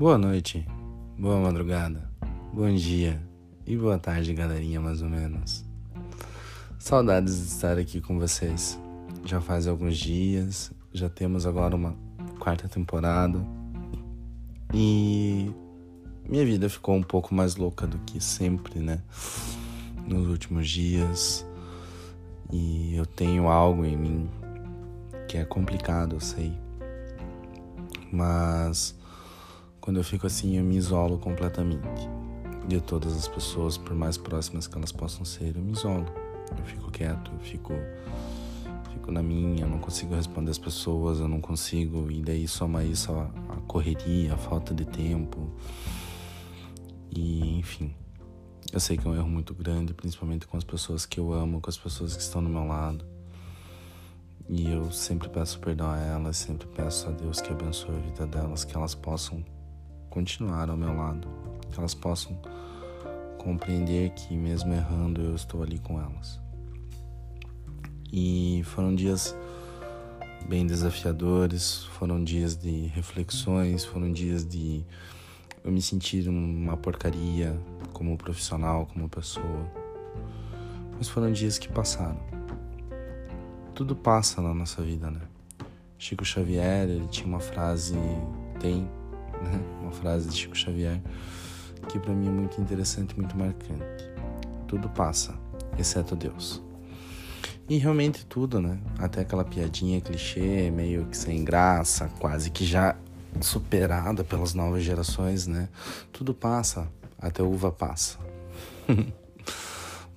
Boa noite, boa madrugada, bom dia e boa tarde, galerinha, mais ou menos. Saudades de estar aqui com vocês. Já faz alguns dias, já temos agora uma quarta temporada e minha vida ficou um pouco mais louca do que sempre, né? Nos últimos dias. E eu tenho algo em mim que é complicado, eu sei. Mas quando eu fico assim, eu me isolo completamente de todas as pessoas, por mais próximas que elas possam ser, eu me isolo. Eu fico quieto, eu fico fico na minha, eu não consigo responder as pessoas, eu não consigo, e daí soma isso a, a correria, a falta de tempo. E enfim, eu sei que é um erro muito grande, principalmente com as pessoas que eu amo, com as pessoas que estão do meu lado. E eu sempre peço perdão a elas, sempre peço a Deus que abençoe a vida delas, que elas possam continuar ao meu lado, que elas possam compreender que mesmo errando eu estou ali com elas. E foram dias bem desafiadores, foram dias de reflexões, foram dias de eu me sentir uma porcaria como profissional, como pessoa. Mas foram dias que passaram tudo passa na nossa vida, né? Chico Xavier, ele tinha uma frase, tem, né? Uma frase de Chico Xavier que para mim é muito interessante, muito marcante. Tudo passa, exceto Deus. E realmente tudo, né? Até aquela piadinha clichê, meio que sem graça, quase que já superada pelas novas gerações, né? Tudo passa, até uva passa.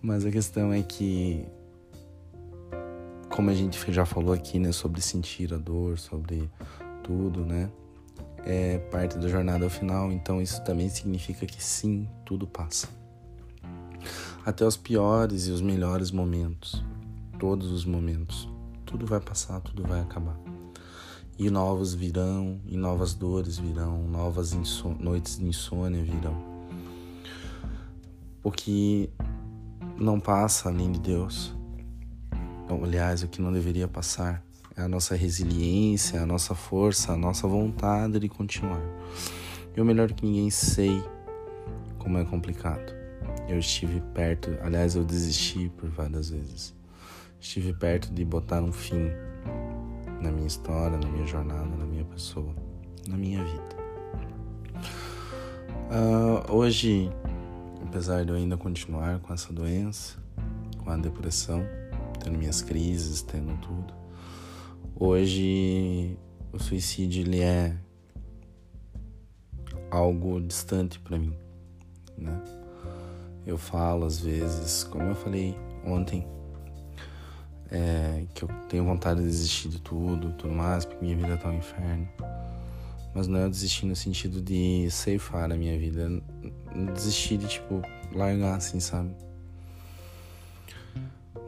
Mas a questão é que como a gente já falou aqui, né, sobre sentir a dor, sobre tudo, né? É parte da jornada ao final, então isso também significa que sim, tudo passa. Até os piores e os melhores momentos, todos os momentos, tudo vai passar, tudo vai acabar. E novos virão, e novas dores virão, novas noites de insônia virão. O que não passa além de Deus aliás, o que não deveria passar a nossa resiliência, a nossa força, a nossa vontade de continuar. Eu, melhor que ninguém, sei como é complicado. Eu estive perto, aliás, eu desisti por várias vezes. Estive perto de botar um fim na minha história, na minha jornada, na minha pessoa, na minha vida. Uh, hoje, apesar de eu ainda continuar com essa doença, com a depressão, tendo minhas crises, tendo tudo. Hoje o suicídio ele é algo distante para mim, né? Eu falo às vezes, como eu falei ontem, é, que eu tenho vontade de desistir de tudo, tudo mais, porque minha vida tá um inferno. Mas não é desistir no sentido de ceifar a minha vida, é desistir de tipo largar assim, sabe?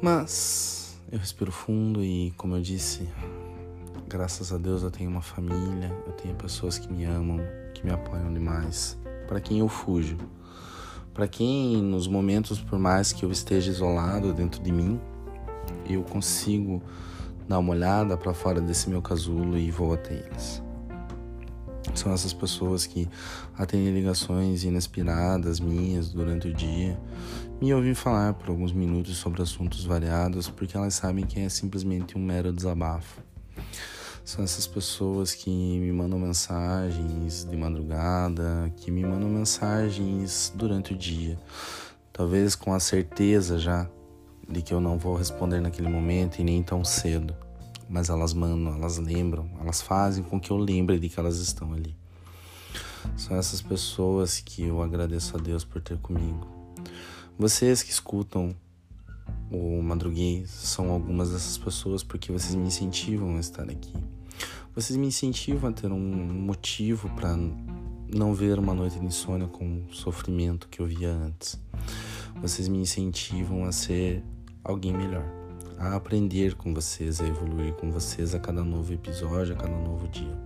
Mas eu respiro fundo e, como eu disse, graças a Deus eu tenho uma família, eu tenho pessoas que me amam, que me apoiam demais, para quem eu fujo. Para quem, nos momentos, por mais que eu esteja isolado dentro de mim, eu consigo dar uma olhada para fora desse meu casulo e vou até eles. São essas pessoas que atendem ligações inesperadas minhas durante o dia, me ouvem falar por alguns minutos sobre assuntos variados, porque elas sabem que é simplesmente um mero desabafo. São essas pessoas que me mandam mensagens de madrugada, que me mandam mensagens durante o dia, talvez com a certeza já de que eu não vou responder naquele momento e nem tão cedo mas elas mandam, elas lembram, elas fazem com que eu lembre de que elas estão ali. São essas pessoas que eu agradeço a Deus por ter comigo. Vocês que escutam o Madruguês são algumas dessas pessoas porque vocês me incentivam a estar aqui. Vocês me incentivam a ter um motivo para não ver uma noite de insônia com o sofrimento que eu via antes. Vocês me incentivam a ser alguém melhor a aprender com vocês, a evoluir com vocês a cada novo episódio, a cada novo dia.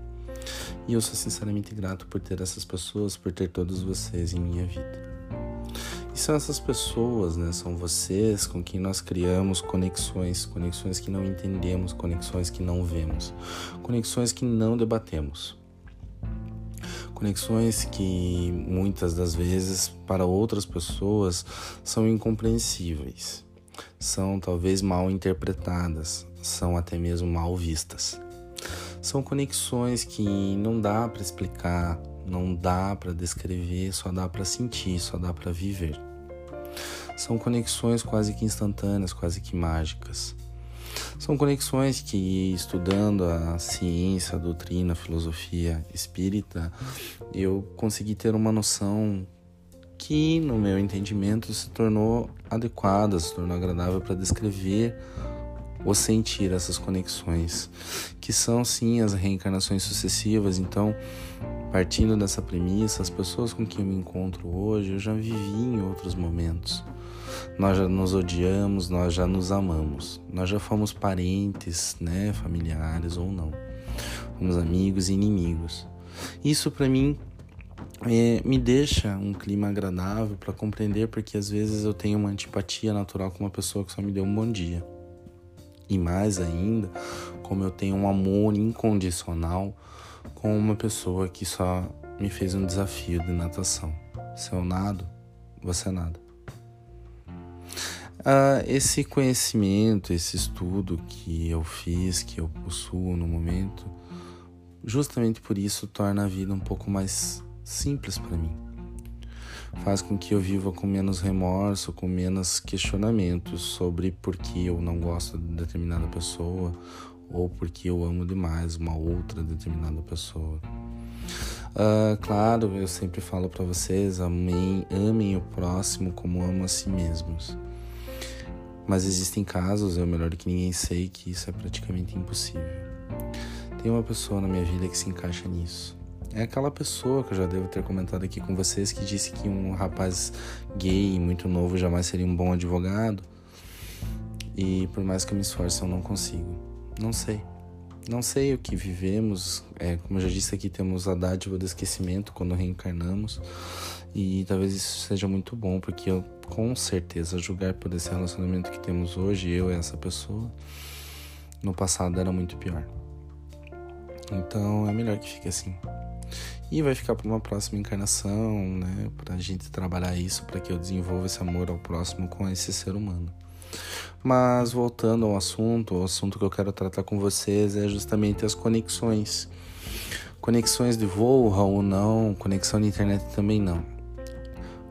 E eu sou sinceramente grato por ter essas pessoas, por ter todos vocês em minha vida. E são essas pessoas, né? São vocês com quem nós criamos conexões, conexões que não entendemos, conexões que não vemos, conexões que não debatemos. Conexões que muitas das vezes para outras pessoas são incompreensíveis, são talvez mal interpretadas, são até mesmo mal vistas. São conexões que não dá para explicar, não dá para descrever, só dá para sentir, só dá para viver. São conexões quase que instantâneas, quase que mágicas. São conexões que, estudando a ciência, a doutrina, a filosofia espírita, eu consegui ter uma noção que, no meu entendimento, se tornou adequada, se tornou agradável para descrever ou sentir essas conexões, que são sim as reencarnações sucessivas. Então, partindo dessa premissa, as pessoas com quem eu me encontro hoje, eu já vivi em outros momentos. Nós já nos odiamos, nós já nos amamos. Nós já fomos parentes, né, familiares ou não. Fomos amigos e inimigos. Isso para mim é, me deixa um clima agradável para compreender porque às vezes eu tenho uma antipatia natural com uma pessoa que só me deu um bom dia. E mais ainda, como eu tenho um amor incondicional com uma pessoa que só me fez um desafio de natação. Se eu nado, você nada. Ah, esse conhecimento, esse estudo que eu fiz, que eu possuo no momento, justamente por isso torna a vida um pouco mais simples para mim. Faz com que eu viva com menos remorso, com menos questionamentos sobre por que eu não gosto de determinada pessoa ou porque eu amo demais uma outra determinada pessoa. Uh, claro, eu sempre falo para vocês: amem, amem o próximo como amam a si mesmos. Mas existem casos, eu melhor que ninguém sei, que isso é praticamente impossível. Tem uma pessoa na minha vida que se encaixa nisso. É aquela pessoa que eu já devo ter comentado aqui com vocês que disse que um rapaz gay muito novo jamais seria um bom advogado. E por mais que eu me esforce, eu não consigo. Não sei. Não sei o que vivemos. É, como eu já disse aqui, temos a dádiva do esquecimento quando reencarnamos. E talvez isso seja muito bom, porque eu com certeza julgar por esse relacionamento que temos hoje, eu e essa pessoa, no passado era muito pior. Então é melhor que fique assim. E vai ficar para uma próxima encarnação, né? Para a gente trabalhar isso, para que eu desenvolva esse amor ao próximo com esse ser humano. Mas voltando ao assunto, o assunto que eu quero tratar com vocês é justamente as conexões. Conexões de voo ou não, conexão de internet também não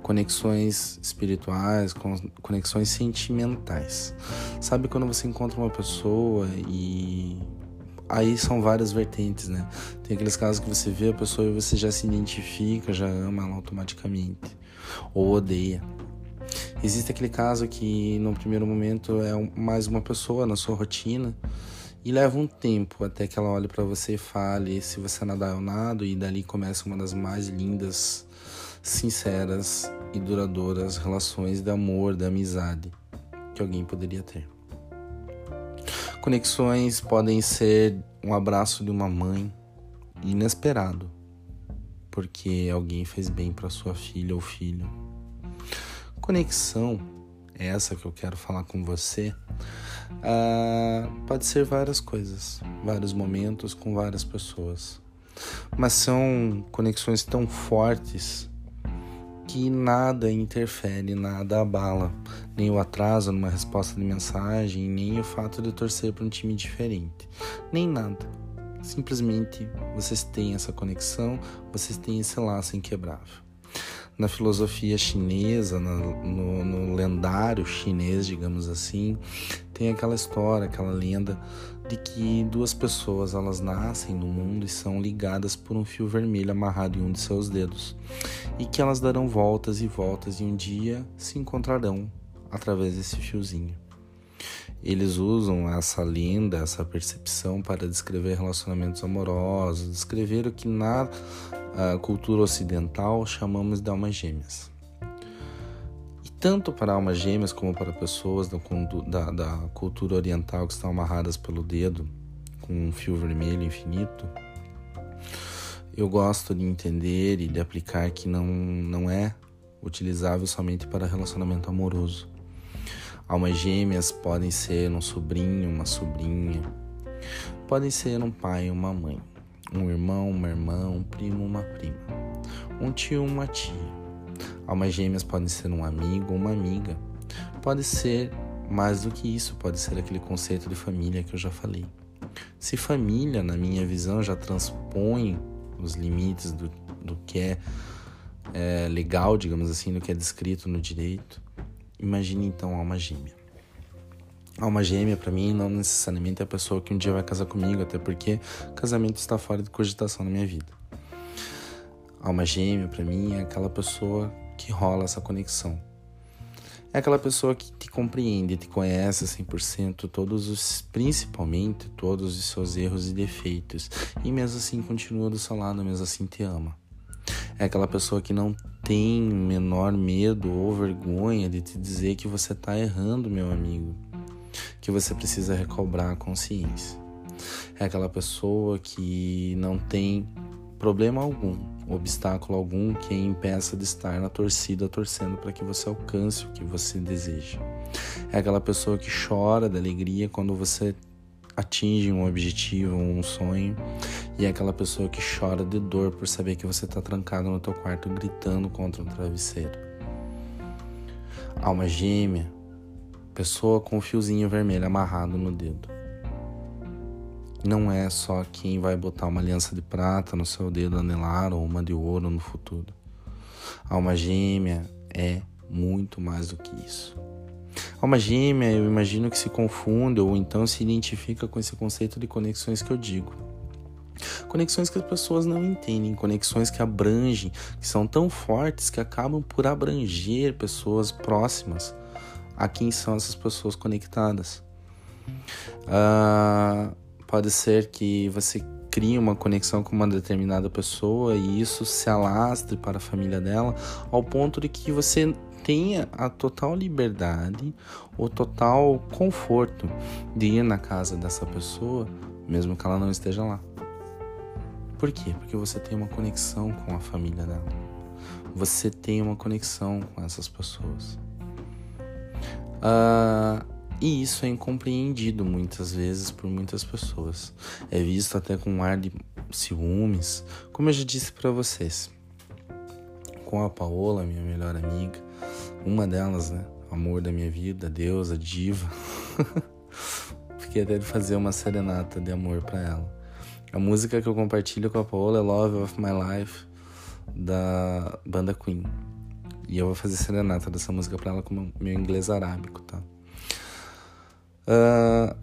conexões espirituais, conexões sentimentais. Sabe quando você encontra uma pessoa e aí são várias vertentes, né? Tem aqueles casos que você vê a pessoa e você já se identifica, já ama ela automaticamente ou odeia. Existe aquele caso que no primeiro momento é mais uma pessoa na sua rotina e leva um tempo até que ela olhe para você e fale se você nadar eu nado e dali começa uma das mais lindas, sinceras e duradouras relações de amor, de amizade que alguém poderia ter. Conexões podem ser um abraço de uma mãe inesperado, porque alguém fez bem para sua filha ou filho. Conexão, essa que eu quero falar com você, uh, pode ser várias coisas, vários momentos com várias pessoas, mas são conexões tão fortes que nada interfere, nada abala, nem o atraso numa resposta de mensagem, nem o fato de torcer para um time diferente, nem nada. Simplesmente vocês têm essa conexão, vocês têm esse laço inquebrável. Na filosofia chinesa, no, no, no lendário chinês, digamos assim, tem aquela história, aquela lenda de que duas pessoas elas nascem no mundo e são ligadas por um fio vermelho amarrado em um de seus dedos e que elas darão voltas e voltas e um dia se encontrarão através desse fiozinho. Eles usam essa lenda, essa percepção para descrever relacionamentos amorosos, descrever o que na cultura ocidental chamamos de almas gêmeas tanto para almas gêmeas como para pessoas da, da, da cultura oriental que estão amarradas pelo dedo com um fio vermelho infinito, eu gosto de entender e de aplicar que não, não é utilizável somente para relacionamento amoroso. Almas gêmeas podem ser um sobrinho, uma sobrinha, podem ser um pai, uma mãe, um irmão, uma irmã, um primo, uma prima. um tio, uma tia. Almas gêmeas podem ser um amigo uma amiga. Pode ser mais do que isso, pode ser aquele conceito de família que eu já falei. Se família, na minha visão, já transpõe os limites do, do que é, é legal, digamos assim, do que é descrito no direito, imagine então alma gêmea. Alma gêmea, para mim, não necessariamente é a pessoa que um dia vai casar comigo, até porque casamento está fora de cogitação na minha vida. Alma gêmea, para mim, é aquela pessoa que rola essa conexão. É aquela pessoa que te compreende, te conhece 100%, todos os, principalmente todos os seus erros e defeitos, e mesmo assim continua do seu lado, mesmo assim te ama. É aquela pessoa que não tem menor medo ou vergonha de te dizer que você está errando, meu amigo que você precisa recobrar a consciência. É aquela pessoa que não tem problema algum, obstáculo algum que impeça de estar na torcida torcendo para que você alcance o que você deseja. É aquela pessoa que chora da alegria quando você atinge um objetivo, um sonho, e é aquela pessoa que chora de dor por saber que você está trancado no teu quarto gritando contra um travesseiro. Alma gêmea pessoa com um fiozinho vermelho amarrado no dedo. Não é só quem vai botar uma aliança de prata no seu dedo anelar ou uma de ouro no futuro. A alma gêmea é muito mais do que isso. A alma gêmea, eu imagino que se confunde ou então se identifica com esse conceito de conexões que eu digo. Conexões que as pessoas não entendem, conexões que abrangem, que são tão fortes que acabam por abranger pessoas próximas a quem são essas pessoas conectadas. Uh, pode ser que você crie uma conexão com uma determinada pessoa e isso se alastre para a família dela ao ponto de que você tenha a total liberdade, o total conforto de ir na casa dessa pessoa, mesmo que ela não esteja lá. Por quê? Porque você tem uma conexão com a família dela. Você tem uma conexão com essas pessoas. Uh, e isso é incompreendido muitas vezes por muitas pessoas. É visto até com um ar de ciúmes, como eu já disse para vocês. Com a Paola, minha melhor amiga, uma delas, né? Amor da minha vida, deusa, diva. Fiquei até de fazer uma serenata de amor para ela. A música que eu compartilho com a Paola é Love of My Life, da banda Queen. E eu vou fazer serenata dessa música pra ela com meu inglês arábico, tá? Uh,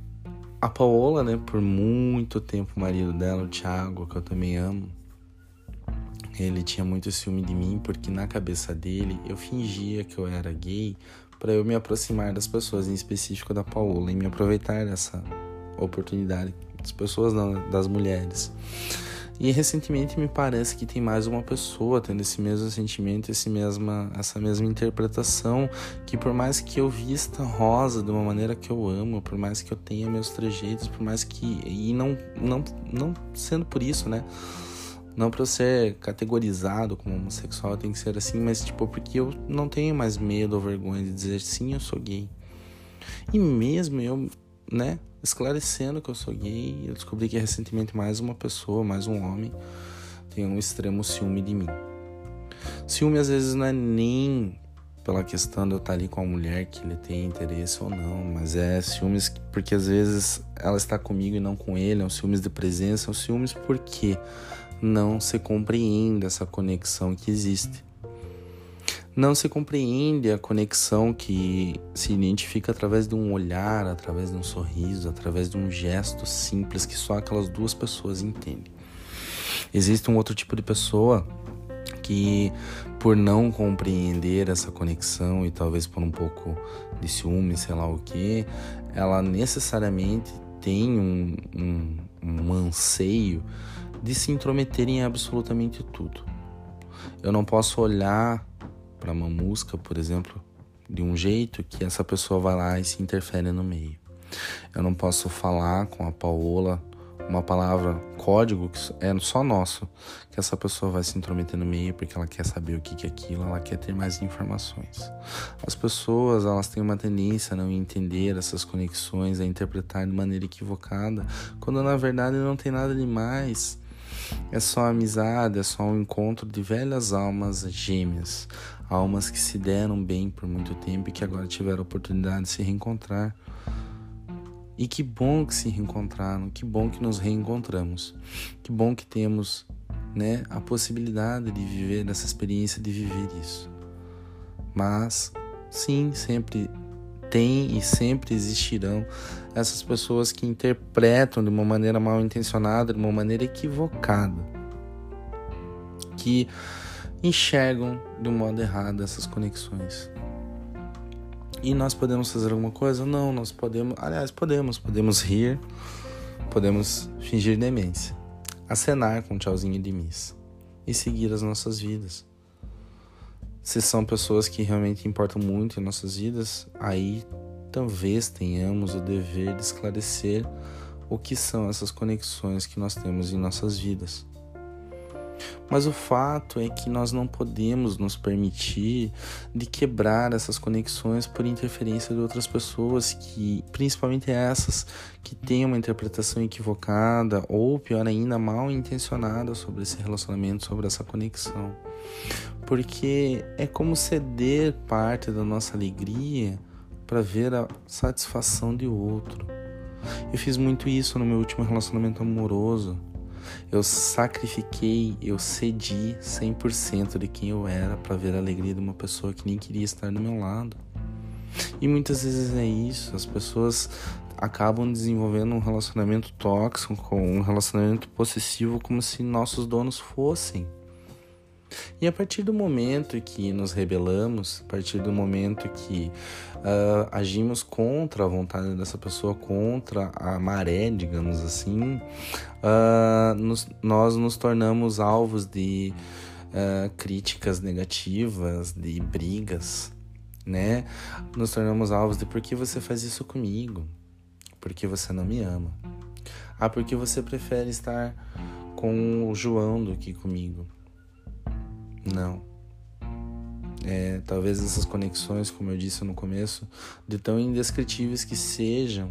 a Paola, né, por muito tempo, o marido dela, o Thiago, que eu também amo, ele tinha muito ciúme de mim porque na cabeça dele eu fingia que eu era gay para eu me aproximar das pessoas, em específico da Paola, e me aproveitar dessa oportunidade das pessoas, não, das mulheres. E recentemente me parece que tem mais uma pessoa tendo esse mesmo sentimento, esse mesma, essa mesma interpretação, que por mais que eu vista rosa de uma maneira que eu amo, por mais que eu tenha meus trejeitos, por mais que e não não não sendo por isso, né? Não para eu ser categorizado como homossexual tem que ser assim, mas tipo porque eu não tenho mais medo ou vergonha de dizer sim, eu sou gay. E mesmo eu, né, esclarecendo que eu sou gay, eu descobri que recentemente mais uma pessoa, mais um homem, tem um extremo ciúme de mim. Ciúme às vezes não é nem pela questão de eu estar ali com a mulher que ele tem interesse ou não, mas é ciúmes porque às vezes ela está comigo e não com ele, é um ciúmes de presença, é um ciúmes porque não se compreende essa conexão que existe não se compreende a conexão que se identifica através de um olhar, através de um sorriso, através de um gesto simples que só aquelas duas pessoas entendem. Existe um outro tipo de pessoa que, por não compreender essa conexão e talvez por um pouco de ciúme, sei lá o que, ela necessariamente tem um, um, um anseio de se intrometer em absolutamente tudo. Eu não posso olhar para uma música, por exemplo, de um jeito que essa pessoa vai lá e se interfere no meio. Eu não posso falar com a Paola uma palavra código que é só nosso, que essa pessoa vai se intrometer no meio porque ela quer saber o que é aquilo, ela quer ter mais informações. As pessoas, elas têm uma tendência a não entender essas conexões, a interpretar de maneira equivocada, quando na verdade não tem nada de mais É só amizade, é só um encontro de velhas almas gêmeas, almas que se deram bem por muito tempo e que agora tiveram a oportunidade de se reencontrar. E que bom que se reencontraram, que bom que nos reencontramos, que bom que temos né, a possibilidade de viver essa experiência, de viver isso. Mas, sim, sempre tem e sempre existirão essas pessoas que interpretam de uma maneira mal intencionada, de uma maneira equivocada, que enxergam um modo errado essas conexões. E nós podemos fazer alguma coisa? Não, nós podemos, aliás, podemos, podemos rir, podemos fingir demência, acenar com um tchauzinho de miss e seguir as nossas vidas se são pessoas que realmente importam muito em nossas vidas, aí talvez tenhamos o dever de esclarecer o que são essas conexões que nós temos em nossas vidas. Mas o fato é que nós não podemos nos permitir de quebrar essas conexões por interferência de outras pessoas que, principalmente essas que têm uma interpretação equivocada ou pior ainda, mal intencionada sobre esse relacionamento, sobre essa conexão. Porque é como ceder parte da nossa alegria para ver a satisfação de outro. Eu fiz muito isso no meu último relacionamento amoroso eu sacrifiquei, eu cedi 100% de quem eu era para ver a alegria de uma pessoa que nem queria estar do meu lado. E muitas vezes é isso, as pessoas acabam desenvolvendo um relacionamento tóxico, um relacionamento possessivo como se nossos donos fossem. E a partir do momento que nos rebelamos, a partir do momento que uh, agimos contra a vontade dessa pessoa, contra a maré, digamos assim, uh, nos, nós nos tornamos alvos de uh, críticas negativas, de brigas, né? Nos tornamos alvos de por que você faz isso comigo? Porque você não me ama. Ah, porque você prefere estar com o João do que comigo. Não. É, talvez essas conexões, como eu disse no começo, de tão indescritíveis que sejam,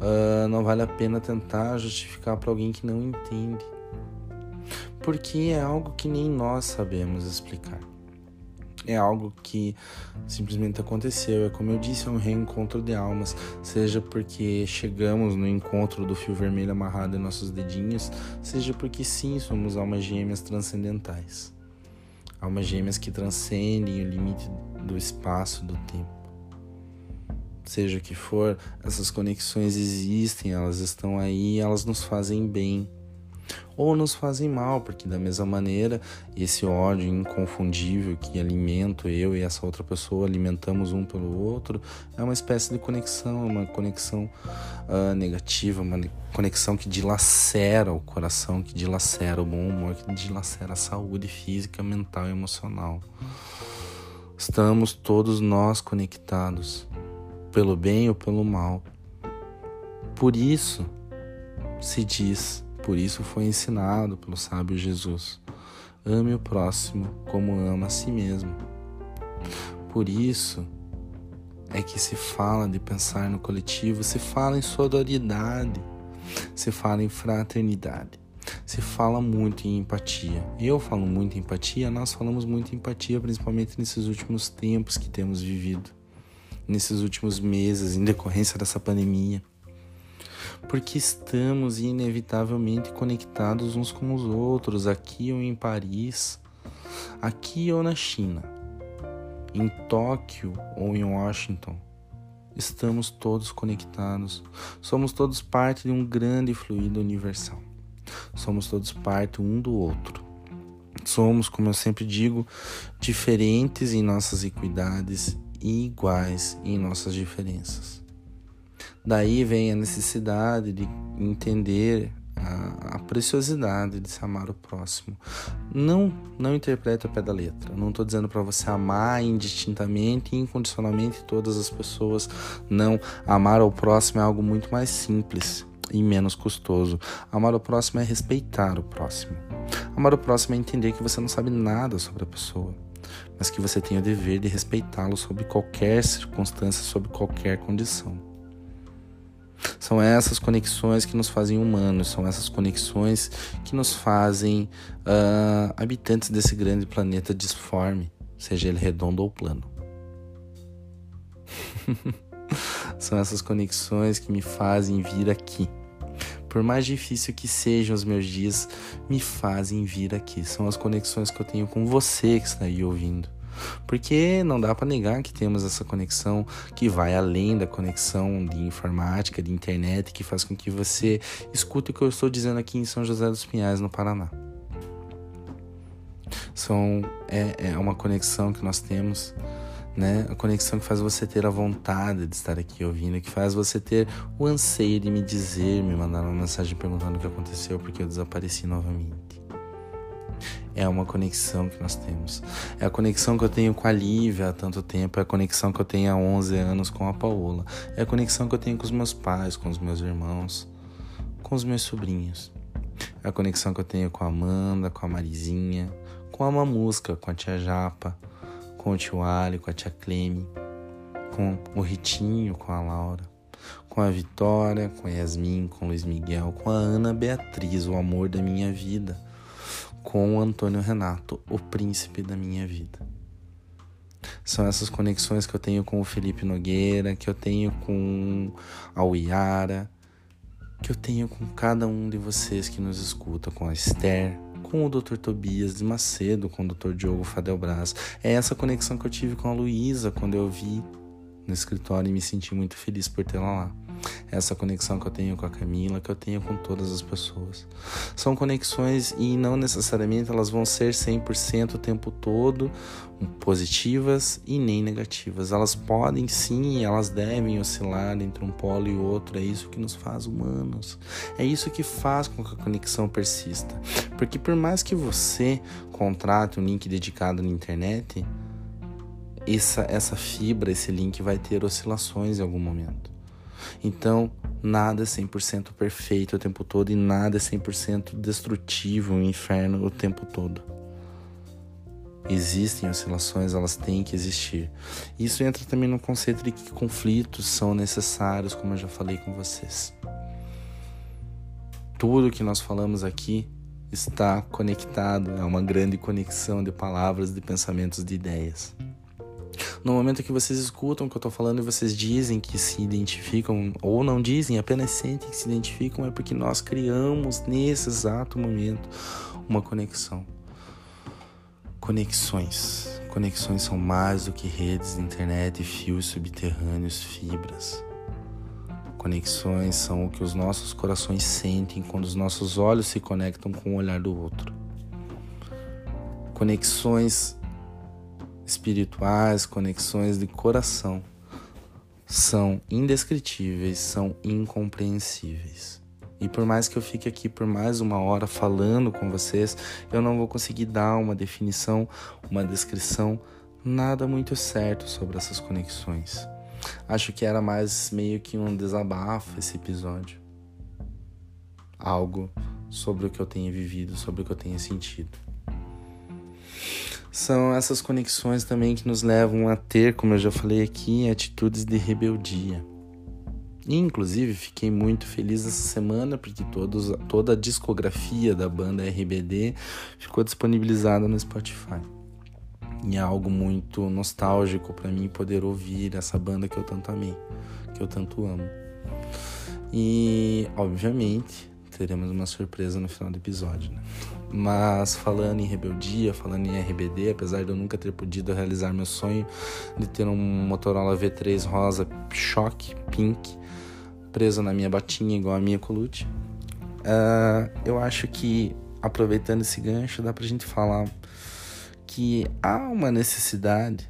uh, não vale a pena tentar justificar para alguém que não entende. Porque é algo que nem nós sabemos explicar. É algo que simplesmente aconteceu. É como eu disse, é um reencontro de almas. Seja porque chegamos no encontro do fio vermelho amarrado em nossos dedinhos, seja porque sim, somos almas gêmeas transcendentais almas gêmeas que transcendem o limite do espaço, do tempo. Seja o que for, essas conexões existem, elas estão aí, elas nos fazem bem ou nos fazem mal, porque da mesma maneira, esse ódio inconfundível que alimento eu e essa outra pessoa alimentamos um pelo outro, é uma espécie de conexão, uma conexão uh, negativa, uma conexão que dilacera o coração, que dilacera o bom humor, que dilacera a saúde física, mental e emocional. Estamos todos nós conectados, pelo bem ou pelo mal. Por isso se diz por isso foi ensinado pelo sábio Jesus: ame o próximo como ama a si mesmo. Por isso é que se fala de pensar no coletivo, se fala em sororidade, se fala em fraternidade, se fala muito em empatia. Eu falo muito em empatia, nós falamos muito em empatia, principalmente nesses últimos tempos que temos vivido, nesses últimos meses, em decorrência dessa pandemia porque estamos inevitavelmente conectados uns com os outros, aqui ou em Paris, aqui ou na China, em Tóquio ou em Washington. Estamos todos conectados, somos todos parte de um grande fluido universal. Somos todos parte um do outro. Somos, como eu sempre digo, diferentes em nossas equidades e iguais em nossas diferenças. Daí vem a necessidade de entender a, a, preciosidade de se amar o próximo. Não, não interprete a pé da letra. Não estou dizendo para você amar indistintamente e incondicionalmente todas as pessoas. Não, amar ao próximo é algo muito mais simples e menos custoso. Amar o próximo é respeitar o próximo. Amar o próximo é entender que você não sabe nada sobre a pessoa, mas que você tem o dever de respeitá-lo sob qualquer circunstância, sob qualquer condição. São essas conexões que nos fazem humanos, são essas conexões que nos fazem uh, habitantes desse grande planeta disforme, seja ele redondo ou plano. são essas conexões que me fazem vir aqui. Por mais difícil que sejam os meus dias, me fazem vir aqui. São as conexões que eu tenho com você que está aí ouvindo. Porque não dá para negar que temos essa conexão que vai além da conexão de informática, de internet, que faz com que você escute o que eu estou dizendo aqui em São José dos Pinhais, no Paraná. São, é, é uma conexão que nós temos né? A conexão que faz você ter a vontade de estar aqui ouvindo, que faz você ter o anseio de me dizer, me mandar uma mensagem perguntando o que aconteceu porque eu desapareci novamente é uma conexão que nós temos. É a conexão que eu tenho com a Lívia há tanto tempo, é a conexão que eu tenho há 11 anos com a Paola, é a conexão que eu tenho com os meus pais, com os meus irmãos, com os meus sobrinhos. É a conexão que eu tenho com a Amanda, com a Marizinha, com a Mamusca, com a tia Japa, com o tio Ali, com a tia Cleme, com o Ritinho, com a Laura, com a Vitória, com a Yasmin, com o Luiz Miguel, com a Ana Beatriz, o amor da minha vida com Antônio Renato, o príncipe da minha vida. São essas conexões que eu tenho com o Felipe Nogueira, que eu tenho com a Uiara, que eu tenho com cada um de vocês que nos escuta, com a Esther, com o Dr. Tobias de Macedo, com o Dr. Diogo Fadelbras. É essa conexão que eu tive com a Luísa quando eu vi no escritório e me senti muito feliz por tê-la lá essa conexão que eu tenho com a Camila, que eu tenho com todas as pessoas. São conexões e não necessariamente elas vão ser 100% o tempo todo positivas e nem negativas. Elas podem sim elas devem oscilar entre um polo e outro. É isso que nos faz humanos. É isso que faz com que a conexão persista. Porque por mais que você contrate um link dedicado na internet, essa, essa fibra, esse link vai ter oscilações em algum momento. Então, nada é 100% perfeito o tempo todo e nada é 100% destrutivo, um inferno o tempo todo. Existem oscilações, elas têm que existir. Isso entra também no conceito de que conflitos são necessários, como eu já falei com vocês. Tudo que nós falamos aqui está conectado, é uma grande conexão de palavras, de pensamentos, de ideias. No momento que vocês escutam o que eu tô falando e vocês dizem que se identificam, ou não dizem, apenas sentem que se identificam, é porque nós criamos nesse exato momento uma conexão. Conexões. Conexões são mais do que redes de internet, fios subterrâneos, fibras. Conexões são o que os nossos corações sentem quando os nossos olhos se conectam com o olhar do outro. Conexões espirituais, conexões de coração são indescritíveis, são incompreensíveis. E por mais que eu fique aqui por mais uma hora falando com vocês, eu não vou conseguir dar uma definição, uma descrição, nada muito certo sobre essas conexões. Acho que era mais meio que um desabafo esse episódio. Algo sobre o que eu tenho vivido, sobre o que eu tenho sentido são essas conexões também que nos levam a ter, como eu já falei aqui, atitudes de rebeldia. E, inclusive, fiquei muito feliz essa semana porque todos, toda a discografia da banda RBD ficou disponibilizada no Spotify. E é algo muito nostálgico para mim poder ouvir essa banda que eu tanto amei, que eu tanto amo. E, obviamente, teremos uma surpresa no final do episódio, né? Mas falando em rebeldia, falando em RBD, apesar de eu nunca ter podido realizar meu sonho de ter um Motorola V3 rosa choque, pink, preso na minha batinha igual a minha Colute, uh, eu acho que aproveitando esse gancho dá pra gente falar que há uma necessidade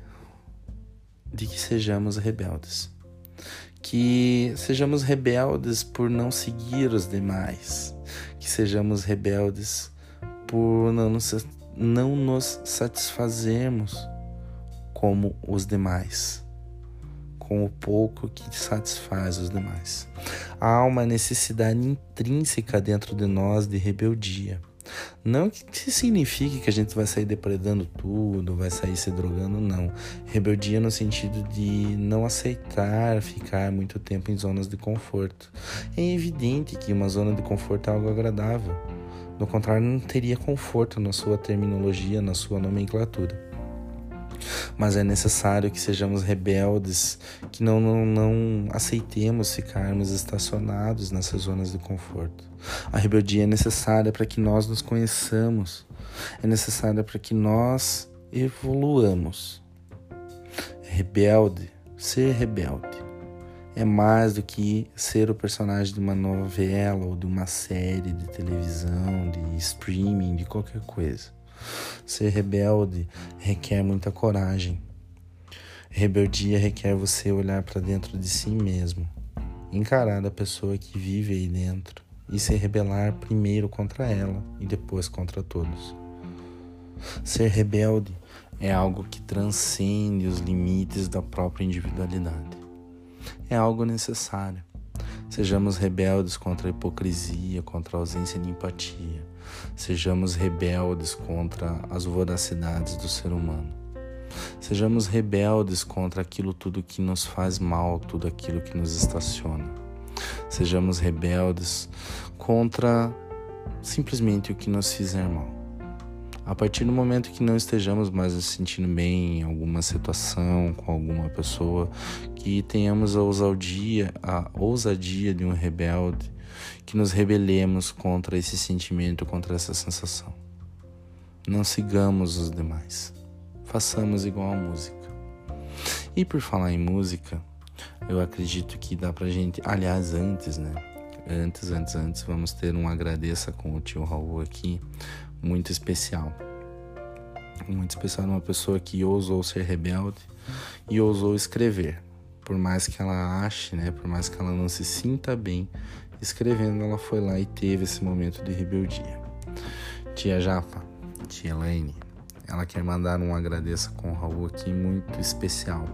de que sejamos rebeldes. Que sejamos rebeldes por não seguir os demais, que sejamos rebeldes por não nos, não nos satisfazermos como os demais, com o pouco que satisfaz os demais. Há uma necessidade intrínseca dentro de nós de rebeldia. Não que signifique que a gente vai sair depredando tudo, vai sair se drogando, não. Rebeldia no sentido de não aceitar ficar muito tempo em zonas de conforto. É evidente que uma zona de conforto é algo agradável. Do contrário, não teria conforto na sua terminologia, na sua nomenclatura mas é necessário que sejamos rebeldes, que não, não, não aceitemos ficarmos estacionados nessas zonas de conforto. A rebeldia é necessária para que nós nos conheçamos, é necessária para que nós evoluamos. Rebelde, ser rebelde, é mais do que ser o personagem de uma novela ou de uma série de televisão, de streaming, de qualquer coisa. Ser rebelde requer muita coragem. Rebeldia requer você olhar para dentro de si mesmo, encarar a pessoa que vive aí dentro e se rebelar primeiro contra ela e depois contra todos. Ser rebelde é algo que transcende os limites da própria individualidade. É algo necessário. Sejamos rebeldes contra a hipocrisia, contra a ausência de empatia. Sejamos rebeldes contra as voracidades do ser humano. Sejamos rebeldes contra aquilo tudo que nos faz mal, tudo aquilo que nos estaciona. Sejamos rebeldes contra simplesmente o que nos fizer mal. A partir do momento que não estejamos mais nos sentindo bem em alguma situação, com alguma pessoa, que tenhamos a ousadia, a ousadia de um rebelde, que nos rebelemos contra esse sentimento, contra essa sensação. Não sigamos os demais. Façamos igual a música. E por falar em música, eu acredito que dá pra gente, aliás, antes, né? Antes, antes, antes, vamos ter um agradeça com o tio Raul aqui muito especial. Muito especial, uma pessoa que ousou ser rebelde e ousou escrever. Por mais que ela ache, né, por mais que ela não se sinta bem escrevendo, ela foi lá e teve esse momento de rebeldia. Tia Japa, tia Elaine, ela quer mandar um agradeça com o Raul aqui muito especial.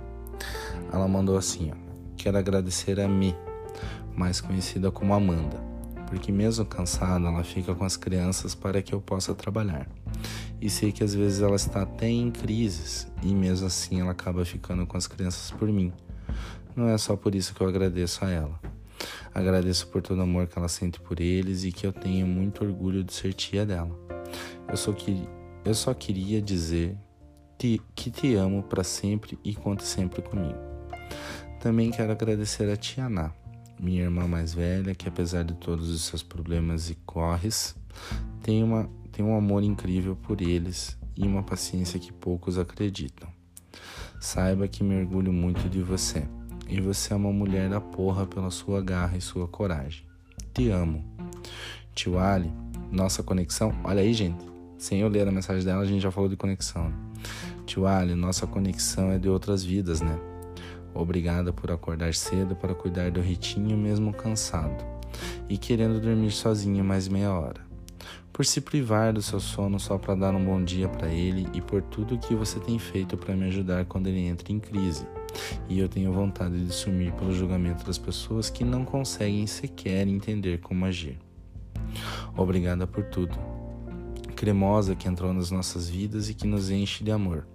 Ela mandou assim, ó, quero agradecer a Mi, mais conhecida como Amanda porque mesmo cansada, ela fica com as crianças para que eu possa trabalhar. E sei que às vezes ela está até em crises e mesmo assim ela acaba ficando com as crianças por mim. Não é só por isso que eu agradeço a ela. Agradeço por todo o amor que ela sente por eles e que eu tenho muito orgulho de ser tia dela. Eu só, que, eu só queria dizer te, que te amo para sempre e conte sempre comigo. Também quero agradecer a tia Ná minha irmã mais velha, que apesar de todos os seus problemas e corres, tem, uma, tem um amor incrível por eles e uma paciência que poucos acreditam. Saiba que me orgulho muito de você. E você é uma mulher da porra pela sua garra e sua coragem. Te amo. Tio Ali, nossa conexão. Olha aí, gente. Sem eu ler a mensagem dela, a gente já falou de conexão. Né? Tio Ali, nossa conexão é de outras vidas, né? Obrigada por acordar cedo para cuidar do Ritinho mesmo cansado e querendo dormir sozinho mais meia hora. Por se privar do seu sono só para dar um bom dia para ele e por tudo que você tem feito para me ajudar quando ele entra em crise. E eu tenho vontade de sumir pelo julgamento das pessoas que não conseguem sequer entender como agir. Obrigada por tudo. Cremosa que entrou nas nossas vidas e que nos enche de amor.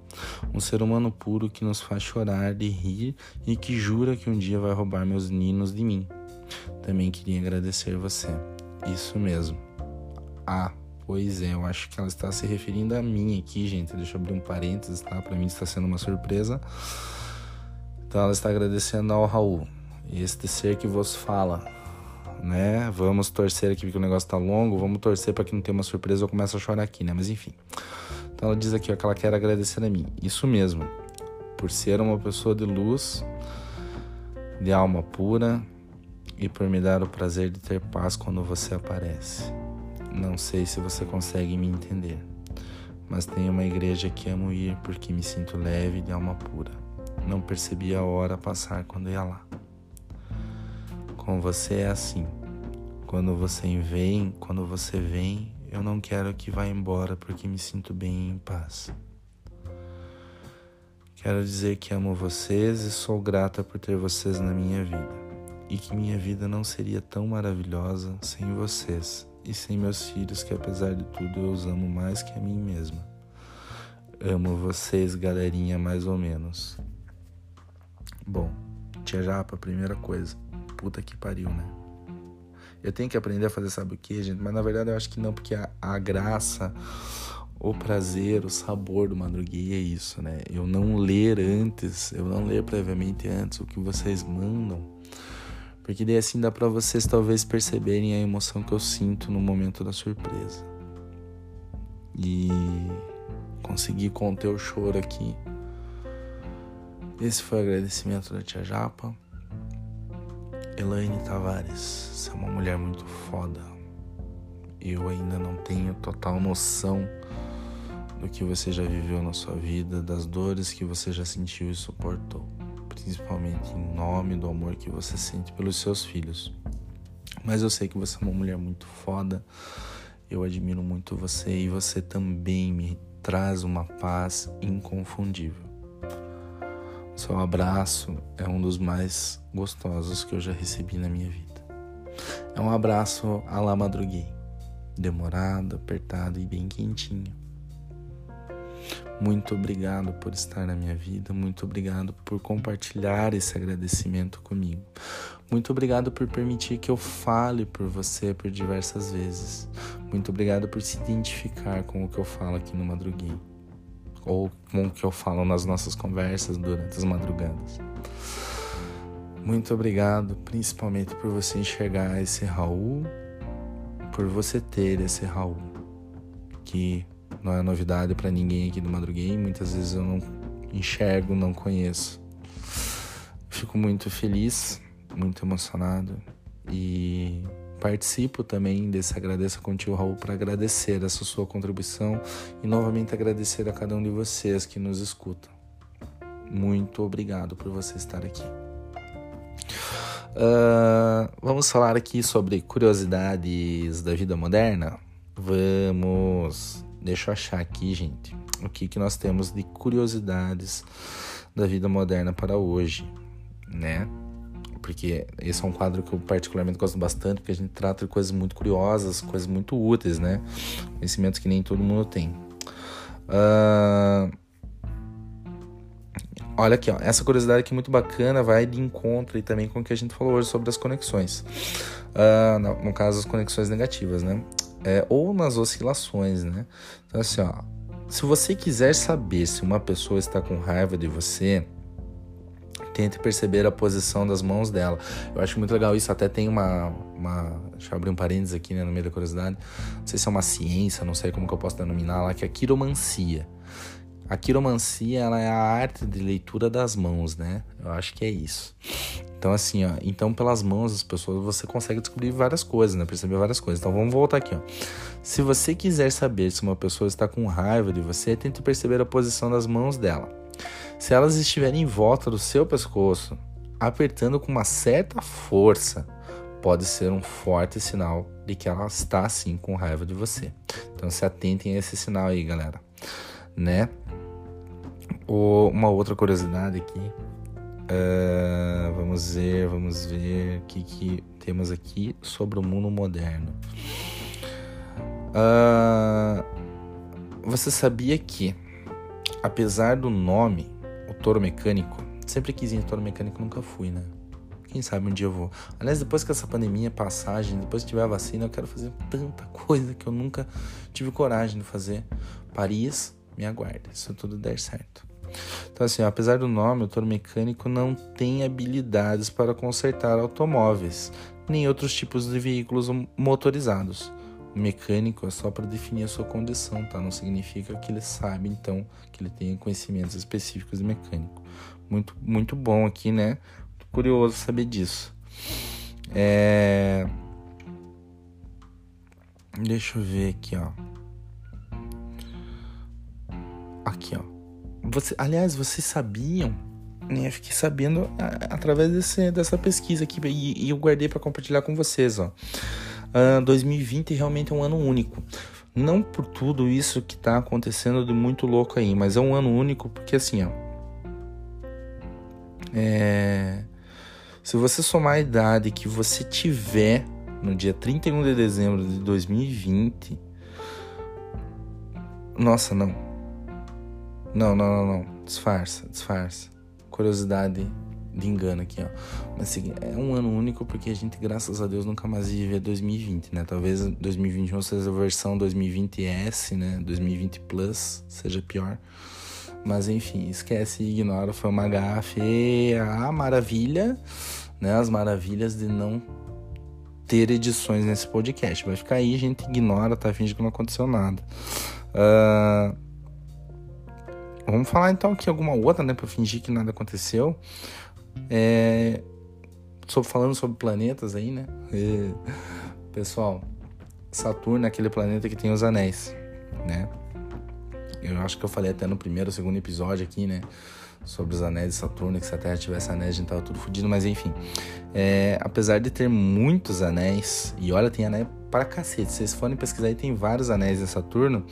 Um ser humano puro que nos faz chorar de rir e que jura que um dia vai roubar meus ninos de mim. Também queria agradecer você. Isso mesmo. Ah, pois é, eu acho que ela está se referindo a mim aqui, gente. Deixa eu abrir um parênteses, tá? Para mim está sendo uma surpresa. Então ela está agradecendo ao Raul, este ser que vos fala, né? Vamos torcer aqui porque o negócio tá longo, vamos torcer para que não tenha uma surpresa eu começo a chorar aqui, né? Mas enfim. Então ela diz aqui ó, que ela quer agradecer a mim. Isso mesmo, por ser uma pessoa de luz, de alma pura e por me dar o prazer de ter paz quando você aparece. Não sei se você consegue me entender, mas tem uma igreja que amo ir porque me sinto leve de alma pura. Não percebi a hora passar quando ia lá. Com você é assim. Quando você vem, quando você vem, eu não quero que vá embora porque me sinto bem em paz. Quero dizer que amo vocês e sou grata por ter vocês na minha vida. E que minha vida não seria tão maravilhosa sem vocês e sem meus filhos, que apesar de tudo eu os amo mais que a mim mesma. Amo vocês, galerinha, mais ou menos. Bom, tia Japa, primeira coisa. Puta que pariu, né? Eu tenho que aprender a fazer sabe o que, gente? Mas na verdade eu acho que não, porque a, a graça, o prazer, o sabor do madruguei é isso, né? Eu não ler antes, eu não ler previamente antes o que vocês mandam porque daí assim dá para vocês talvez perceberem a emoção que eu sinto no momento da surpresa. E conseguir conter o choro aqui. Esse foi o agradecimento da tia Japa. Elaine Tavares, você é uma mulher muito foda. Eu ainda não tenho total noção do que você já viveu na sua vida, das dores que você já sentiu e suportou principalmente em nome do amor que você sente pelos seus filhos. Mas eu sei que você é uma mulher muito foda. Eu admiro muito você e você também me traz uma paz inconfundível. Seu abraço é um dos mais gostosos que eu já recebi na minha vida. É um abraço à la madruguei, demorado, apertado e bem quentinho muito obrigado por estar na minha vida, muito obrigado por compartilhar esse agradecimento comigo. Muito obrigado por permitir que eu fale por você por diversas vezes. Muito obrigado por se identificar com o que eu falo aqui no Madruguinho. Ou com o que eu falo nas nossas conversas durante as madrugadas. Muito obrigado, principalmente por você enxergar esse Raul, por você ter esse Raul, que não é novidade para ninguém aqui do Madruguei, muitas vezes eu não enxergo, não conheço. Fico muito feliz, muito emocionado e participo também desse Agradeça Contigo Raul para agradecer essa sua contribuição e novamente agradecer a cada um de vocês que nos escutam. Muito obrigado por você estar aqui. Uh, vamos falar aqui sobre curiosidades da vida moderna? Vamos! Deixa eu achar aqui, gente, o que, que nós temos de curiosidades da vida moderna para hoje, né? Porque esse é um quadro que eu particularmente gosto bastante, porque a gente trata de coisas muito curiosas, coisas muito úteis, né? Conhecimentos que nem todo mundo tem. Uh... Olha aqui, ó. essa curiosidade aqui muito bacana vai de encontro e também com o que a gente falou hoje sobre as conexões. Uh, no, caso, as conexões negativas, né? é, ou nas oscilações, né? Então, assim, ó, se você quiser saber se uma pessoa está com raiva de você, tente perceber a posição das mãos dela. Eu acho muito legal isso. Até tem uma. uma deixa eu abrir um parênteses aqui né, no meio da curiosidade. Não sei se é uma ciência, não sei como que eu posso denominar lá, que é a quiromancia. A quiromancia ela é a arte de leitura das mãos, né? Eu acho que é isso. Então, assim, ó, então pelas mãos das pessoas você consegue descobrir várias coisas, né? Perceber várias coisas. Então vamos voltar aqui, ó. Se você quiser saber se uma pessoa está com raiva de você, tente perceber a posição das mãos dela. Se elas estiverem em volta do seu pescoço, apertando com uma certa força, pode ser um forte sinal de que ela está sim com raiva de você. Então se atentem a esse sinal aí, galera, né? uma outra curiosidade aqui. Uh, vamos ver, vamos ver o que, que temos aqui sobre o mundo moderno. Uh, você sabia que, apesar do nome, touro mecânico, sempre quis ir em touro mecânico, nunca fui, né? Quem sabe um dia eu vou. Aliás, depois que essa pandemia passar, gente, depois que tiver a vacina, eu quero fazer tanta coisa que eu nunca tive coragem de fazer. Paris, me aguarde, se tudo der certo. Então, assim, apesar do nome, o touro mecânico não tem habilidades para consertar automóveis, nem outros tipos de veículos motorizados. Mecânico é só para definir a sua condição, tá? Não significa que ele sabe, então, que ele tenha conhecimentos específicos de mecânico. Muito, muito bom aqui, né? Tô curioso saber disso. É... Deixa eu ver aqui, ó. Aqui, ó. Você, aliás, vocês sabiam? Né? Fiquei sabendo através desse, dessa pesquisa aqui e, e eu guardei para compartilhar com vocês. Ó. Uh, 2020 realmente é um ano único. Não por tudo isso que está acontecendo de muito louco aí, mas é um ano único porque assim, ó. É, se você somar a idade que você tiver no dia 31 de dezembro de 2020. Nossa, não. Não, não, não, não. Disfarça, disfarça. Curiosidade de engano aqui, ó. Mas assim, é um ano único porque a gente, graças a Deus, nunca mais vive 2020, né? Talvez 2021 seja a versão 2020S, né? 2020 Plus seja pior. Mas enfim, esquece e ignora, foi uma gafe. A maravilha, né? As maravilhas de não ter edições nesse podcast. Vai ficar aí, a gente ignora, tá? Finge que não aconteceu nada. Uh... Vamos falar então aqui alguma outra, né? Pra fingir que nada aconteceu. É, sobre, falando sobre planetas aí, né? E, pessoal, Saturno é aquele planeta que tem os anéis, né? Eu acho que eu falei até no primeiro, segundo episódio aqui, né? Sobre os anéis de Saturno, que se a Terra tivesse anéis, a gente tava tudo fodido, mas enfim. É, apesar de ter muitos anéis, e olha, tem anéis para cacete. Se vocês forem pesquisar aí, tem vários anéis de Saturno.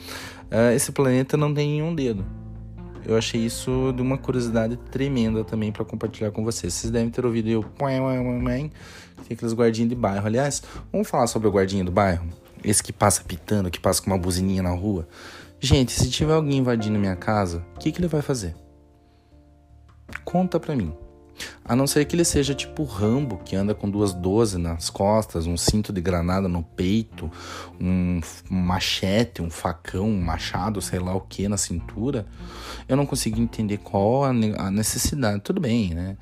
Uh, esse planeta não tem nenhum dedo eu achei isso de uma curiosidade tremenda também para compartilhar com vocês. Vocês devem ter ouvido eu, tem aqueles guardinhas de bairro. Aliás, vamos falar sobre o guardinha do bairro? Esse que passa pitando, que passa com uma buzininha na rua. Gente, se tiver alguém invadindo minha casa, o que, que ele vai fazer? Conta pra mim. A não ser que ele seja tipo Rambo, que anda com duas 12 nas costas, um cinto de granada no peito, um machete, um facão, um machado, sei lá o que na cintura. Eu não consigo entender qual a necessidade. Tudo bem, né?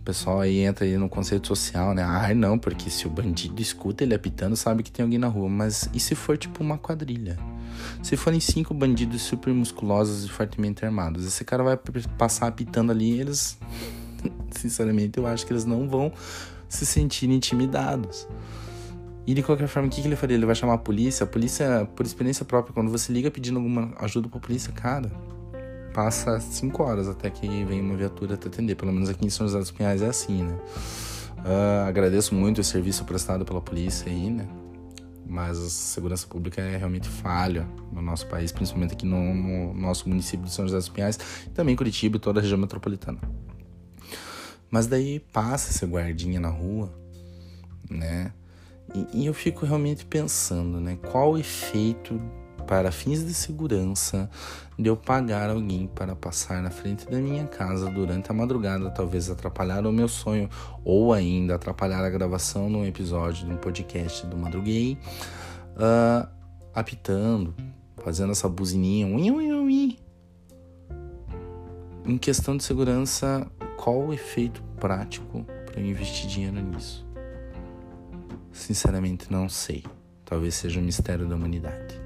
O pessoal aí entra aí no conceito social, né? Ah, não, porque se o bandido escuta ele apitando, sabe que tem alguém na rua. Mas e se for tipo uma quadrilha? Se forem cinco bandidos super musculosos e fortemente armados, esse cara vai passar apitando ali, eles sinceramente, eu acho que eles não vão se sentir intimidados. E de qualquer forma, o que, que ele faria? Ele vai chamar a polícia? A polícia, por experiência própria, quando você liga pedindo alguma ajuda pra polícia, cara, passa cinco horas até que vem uma viatura te atender. Pelo menos aqui em São José dos Pinhais é assim, né? Uh, agradeço muito o serviço prestado pela polícia aí, né? Mas a segurança pública é realmente falha no nosso país, principalmente aqui no, no nosso município de São José dos Pinhais, também Curitiba e toda a região metropolitana. Mas daí passa esse guardinha na rua, né? E, e, eu fico realmente pensando, né? Qual o efeito para fins de segurança de eu pagar alguém para passar na frente da minha casa durante a madrugada, talvez atrapalhar o meu sonho ou ainda atrapalhar a gravação de um episódio de um podcast do Madruguei, uh, apitando, fazendo essa buzininha, ui, ui, ui. Em questão de segurança, qual o efeito prático para eu investir dinheiro nisso? Sinceramente, não sei. Talvez seja um mistério da humanidade.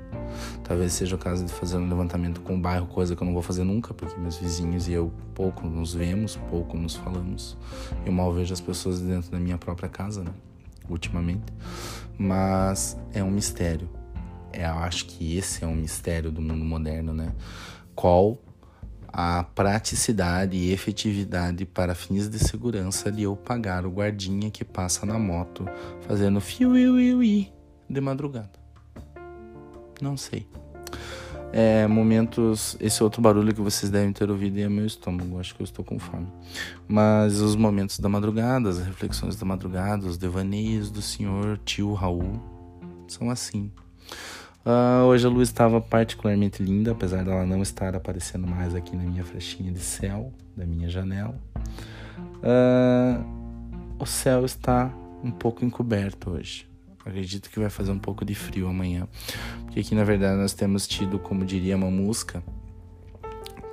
Talvez seja o caso de fazer um levantamento com o bairro, coisa que eu não vou fazer nunca, porque meus vizinhos e eu pouco nos vemos, pouco nos falamos. Eu mal vejo as pessoas dentro da minha própria casa, né? Ultimamente. Mas é um mistério. É, eu acho que esse é um mistério do mundo moderno, né? Qual a praticidade e efetividade para fins de segurança de eu pagar o guardinha que passa na moto fazendo fio de madrugada. Não sei. É, momentos. Esse outro barulho que vocês devem ter ouvido é meu estômago. Acho que eu estou com fome. Mas os momentos da madrugada, as reflexões da madrugada, os devaneios do senhor tio Raul são assim. Uh, hoje a luz estava particularmente linda, apesar dela não estar aparecendo mais aqui na minha flechinha de céu da minha janela. Uh, o céu está um pouco encoberto hoje. Acredito que vai fazer um pouco de frio amanhã, porque aqui na verdade nós temos tido, como diria uma música,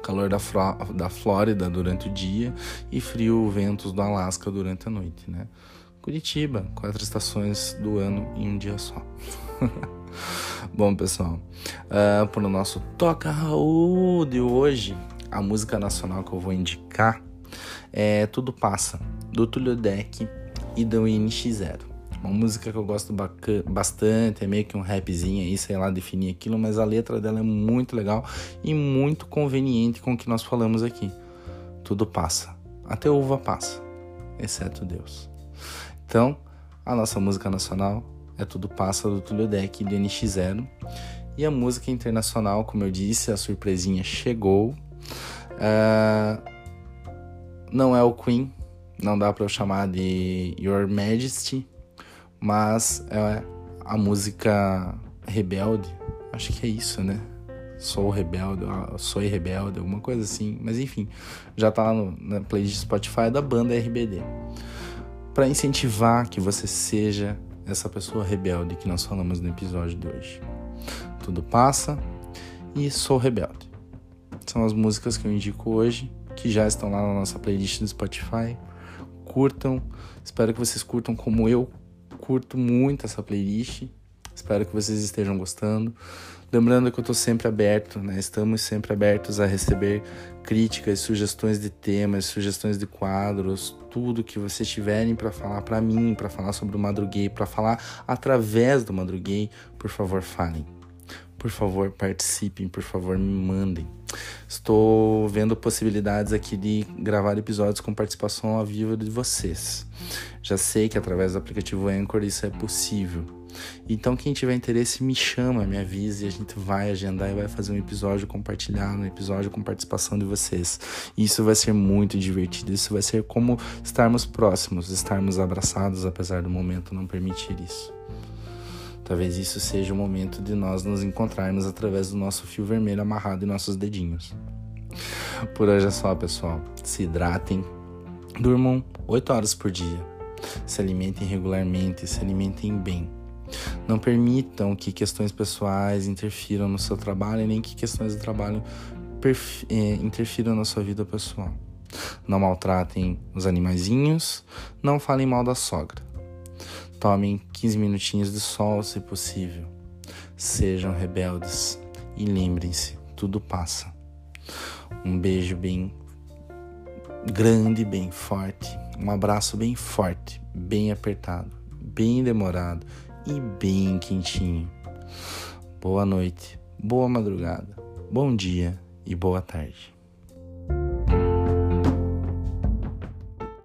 calor da, da Flórida durante o dia e frio ventos do Alasca durante a noite, né? Curitiba, quatro estações do ano em um dia só. Bom, pessoal, uh, para o nosso Toca Raul de hoje, a música nacional que eu vou indicar é Tudo Passa, do Tulio Deck e do NX0. Uma música que eu gosto bastante, é meio que um rapzinho aí, sei lá definir aquilo, mas a letra dela é muito legal e muito conveniente com o que nós falamos aqui. Tudo passa, até uva passa, exceto Deus. Então, a nossa música nacional é Tudo Passa do Tulio Deck do NX0. E a música internacional, como eu disse, a surpresinha chegou. Uh, não é o Queen, não dá para eu chamar de Your Majesty, mas é a música Rebelde, acho que é isso, né? Sou rebelde, ah, sou rebelde, alguma coisa assim. Mas enfim, já tá lá no, na playlist Spotify da banda RBD. Para incentivar que você seja essa pessoa rebelde que nós falamos no episódio de hoje. Tudo passa e sou rebelde. São as músicas que eu indico hoje, que já estão lá na nossa playlist do Spotify. Curtam, espero que vocês curtam como eu curto muito essa playlist. Espero que vocês estejam gostando. Lembrando que eu estou sempre aberto, né? Estamos sempre abertos a receber críticas, sugestões de temas, sugestões de quadros, tudo que vocês tiverem para falar para mim, para falar sobre o Madruguei, para falar através do Madruguei, por favor, falem. Por favor, participem, por favor, me mandem. Estou vendo possibilidades aqui de gravar episódios com participação ao vivo de vocês. Já sei que através do aplicativo Anchor isso é possível. Então, quem tiver interesse, me chama, me avise, a gente vai agendar e vai fazer um episódio compartilhado, um episódio com participação de vocês. Isso vai ser muito divertido, isso vai ser como estarmos próximos, estarmos abraçados, apesar do momento não permitir isso. Talvez isso seja o momento de nós nos encontrarmos através do nosso fio vermelho amarrado em nossos dedinhos. Por hoje é só, pessoal. Se hidratem, durmam 8 horas por dia, se alimentem regularmente, se alimentem bem não permitam que questões pessoais interfiram no seu trabalho, nem que questões de trabalho eh, interfiram na sua vida pessoal. Não maltratem os animaizinhos, não falem mal da sogra. Tomem 15 minutinhos de sol, se possível. Sejam rebeldes e lembrem-se, tudo passa. Um beijo bem grande, bem forte. Um abraço bem forte, bem apertado, bem demorado e bem quentinho. Boa noite, boa madrugada, bom dia e boa tarde.